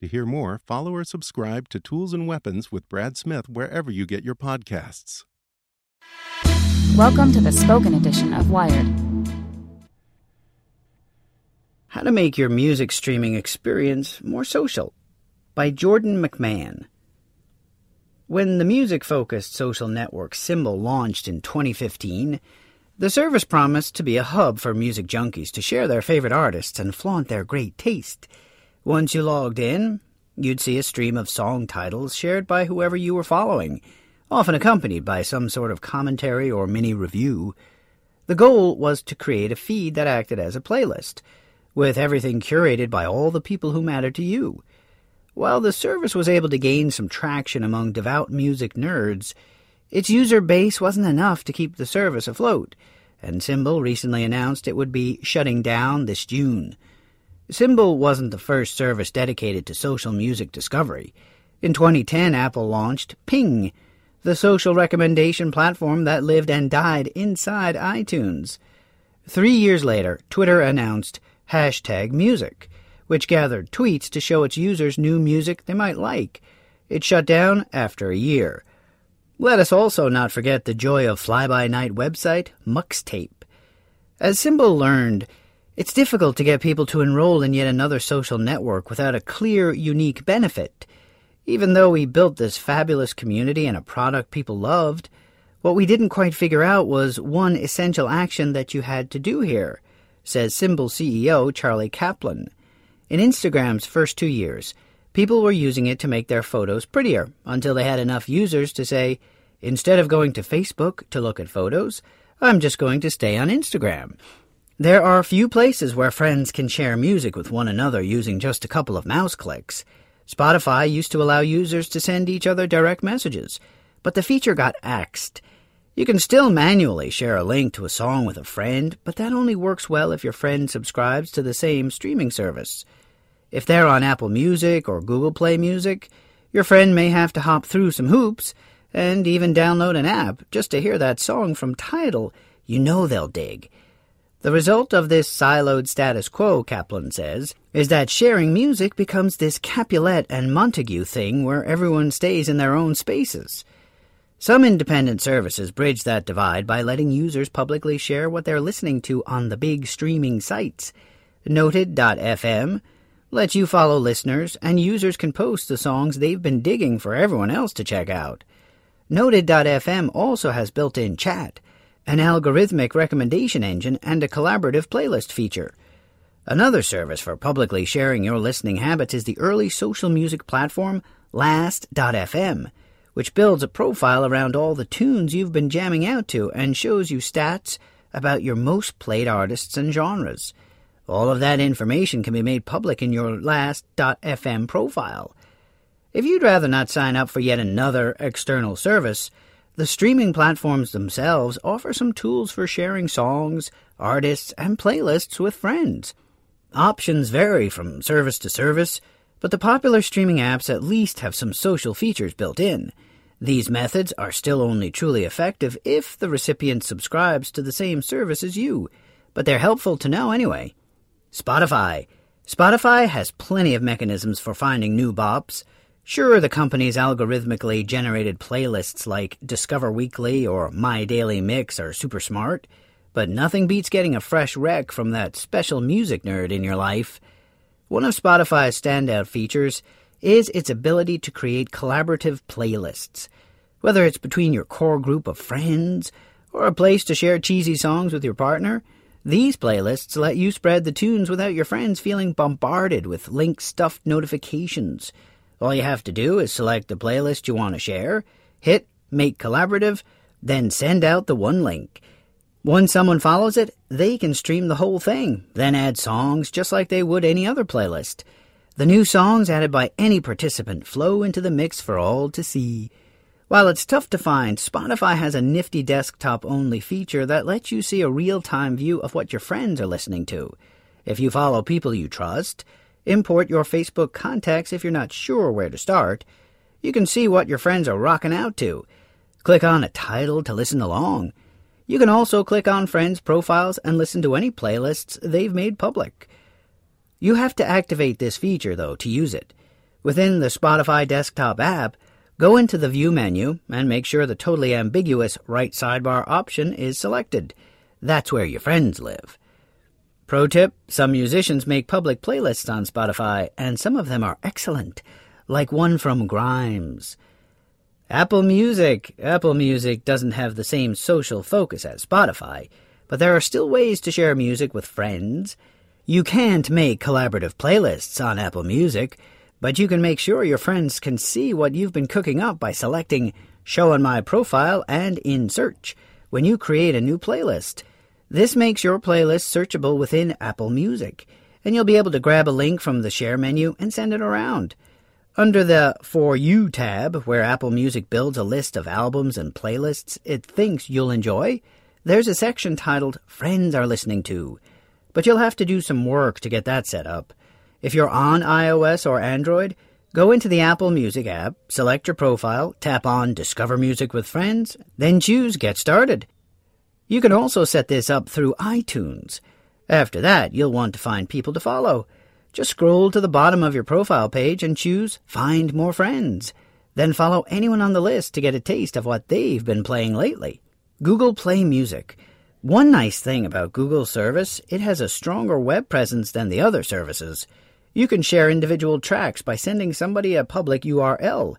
To hear more, follow or subscribe to Tools and Weapons with Brad Smith wherever you get your podcasts. Welcome to the spoken edition of Wired. How to Make Your Music Streaming Experience More Social by Jordan McMahon. When the music focused social network Cymbal launched in 2015, the service promised to be a hub for music junkies to share their favorite artists and flaunt their great taste. Once you logged in, you'd see a stream of song titles shared by whoever you were following often accompanied by some sort of commentary or mini review. The goal was to create a feed that acted as a playlist, with everything curated by all the people who mattered to you. While the service was able to gain some traction among devout music nerds, its user base wasn't enough to keep the service afloat, and Cymbal recently announced it would be shutting down this June. Cymbal wasn't the first service dedicated to social music discovery. In 2010, Apple launched Ping, the social recommendation platform that lived and died inside iTunes. Three years later, Twitter announced hashtag music, which gathered tweets to show its users new music they might like. It shut down after a year. Let us also not forget the joy of fly-by-night website Muxtape. As Cymbal learned, it's difficult to get people to enroll in yet another social network without a clear, unique benefit. Even though we built this fabulous community and a product people loved, what we didn't quite figure out was one essential action that you had to do here, says Cymbal CEO Charlie Kaplan. In Instagram's first two years, people were using it to make their photos prettier until they had enough users to say, instead of going to Facebook to look at photos, I'm just going to stay on Instagram. There are few places where friends can share music with one another using just a couple of mouse clicks. Spotify used to allow users to send each other direct messages, but the feature got axed. You can still manually share a link to a song with a friend, but that only works well if your friend subscribes to the same streaming service. If they're on Apple Music or Google Play Music, your friend may have to hop through some hoops and even download an app just to hear that song from Tidal you know they'll dig. The result of this siloed status quo, Kaplan says, is that sharing music becomes this Capulet and Montague thing where everyone stays in their own spaces. Some independent services bridge that divide by letting users publicly share what they're listening to on the big streaming sites. Noted.fm lets you follow listeners, and users can post the songs they've been digging for everyone else to check out. Noted.fm also has built in chat an algorithmic recommendation engine, and a collaborative playlist feature. Another service for publicly sharing your listening habits is the early social music platform Last.fm, which builds a profile around all the tunes you've been jamming out to and shows you stats about your most played artists and genres. All of that information can be made public in your Last.fm profile. If you'd rather not sign up for yet another external service, the streaming platforms themselves offer some tools for sharing songs, artists, and playlists with friends. Options vary from service to service, but the popular streaming apps at least have some social features built in. These methods are still only truly effective if the recipient subscribes to the same service as you, but they're helpful to know anyway. Spotify. Spotify has plenty of mechanisms for finding new bops. Sure, the company's algorithmically generated playlists like Discover Weekly or My Daily Mix are super smart, but nothing beats getting a fresh rec from that special music nerd in your life. One of Spotify's standout features is its ability to create collaborative playlists. Whether it's between your core group of friends or a place to share cheesy songs with your partner, these playlists let you spread the tunes without your friends feeling bombarded with link stuffed notifications. All you have to do is select the playlist you want to share, hit Make Collaborative, then send out the one link. Once someone follows it, they can stream the whole thing, then add songs just like they would any other playlist. The new songs added by any participant flow into the mix for all to see. While it's tough to find, Spotify has a nifty desktop only feature that lets you see a real time view of what your friends are listening to. If you follow people you trust, import your Facebook contacts if you're not sure where to start. You can see what your friends are rocking out to. Click on a title to listen along. You can also click on friends' profiles and listen to any playlists they've made public. You have to activate this feature, though, to use it. Within the Spotify desktop app, go into the View menu and make sure the totally ambiguous right sidebar option is selected. That's where your friends live. Pro tip some musicians make public playlists on Spotify, and some of them are excellent, like one from Grimes. Apple Music. Apple Music doesn't have the same social focus as Spotify, but there are still ways to share music with friends. You can't make collaborative playlists on Apple Music, but you can make sure your friends can see what you've been cooking up by selecting Show on My Profile and In Search when you create a new playlist. This makes your playlist searchable within Apple Music, and you'll be able to grab a link from the Share menu and send it around. Under the For You tab, where Apple Music builds a list of albums and playlists it thinks you'll enjoy, there's a section titled Friends Are Listening To. But you'll have to do some work to get that set up. If you're on iOS or Android, go into the Apple Music app, select your profile, tap on Discover Music with Friends, then choose Get Started. You can also set this up through iTunes. After that, you'll want to find people to follow. Just scroll to the bottom of your profile page and choose Find More Friends. Then follow anyone on the list to get a taste of what they've been playing lately. Google Play Music. One nice thing about Google's service, it has a stronger web presence than the other services. You can share individual tracks by sending somebody a public URL.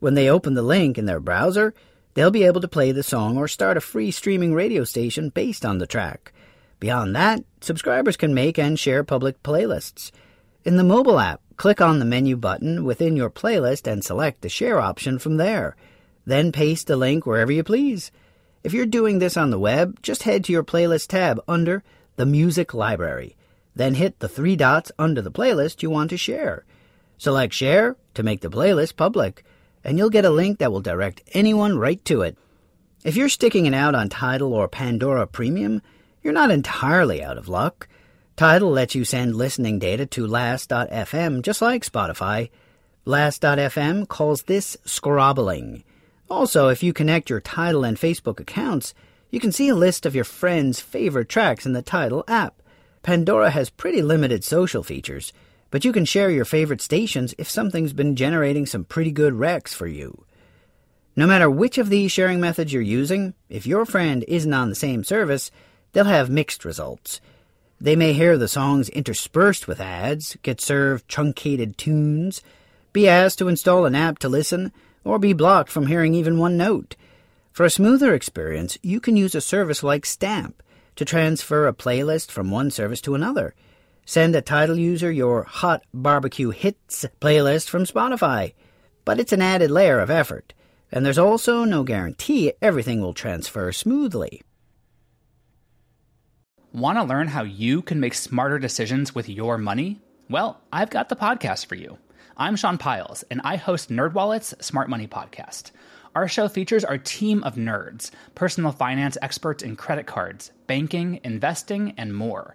When they open the link in their browser, they'll be able to play the song or start a free streaming radio station based on the track. Beyond that, subscribers can make and share public playlists. In the mobile app, click on the menu button within your playlist and select the share option from there. Then paste the link wherever you please. If you're doing this on the web, just head to your playlist tab under the Music Library. Then hit the three dots under the playlist you want to share. Select Share to make the playlist public, and you'll get a link that will direct anyone right to it. If you're sticking it out on Tidal or Pandora Premium, you're not entirely out of luck. Tidal lets you send listening data to Last.fm just like Spotify. Last.fm calls this scrobbling. Also, if you connect your Tidal and Facebook accounts, you can see a list of your friends' favorite tracks in the Tidal app. Pandora has pretty limited social features, but you can share your favorite stations if something's been generating some pretty good recs for you. No matter which of these sharing methods you're using, if your friend isn't on the same service, they'll have mixed results. They may hear the songs interspersed with ads, get served truncated tunes, be asked to install an app to listen, or be blocked from hearing even one note. For a smoother experience, you can use a service like Stamp to transfer a playlist from one service to another. Send a Tidal user your Hot Barbecue Hits playlist from Spotify. But it's an added layer of effort, and there's also no guarantee everything will transfer smoothly. Want to learn how you can make smarter decisions with your money? Well, I've got the podcast for you. I'm Sean Pyles, and I host NerdWallet's Smart Money Podcast. Our show features our team of nerds, personal finance experts in credit cards, banking, investing, and more.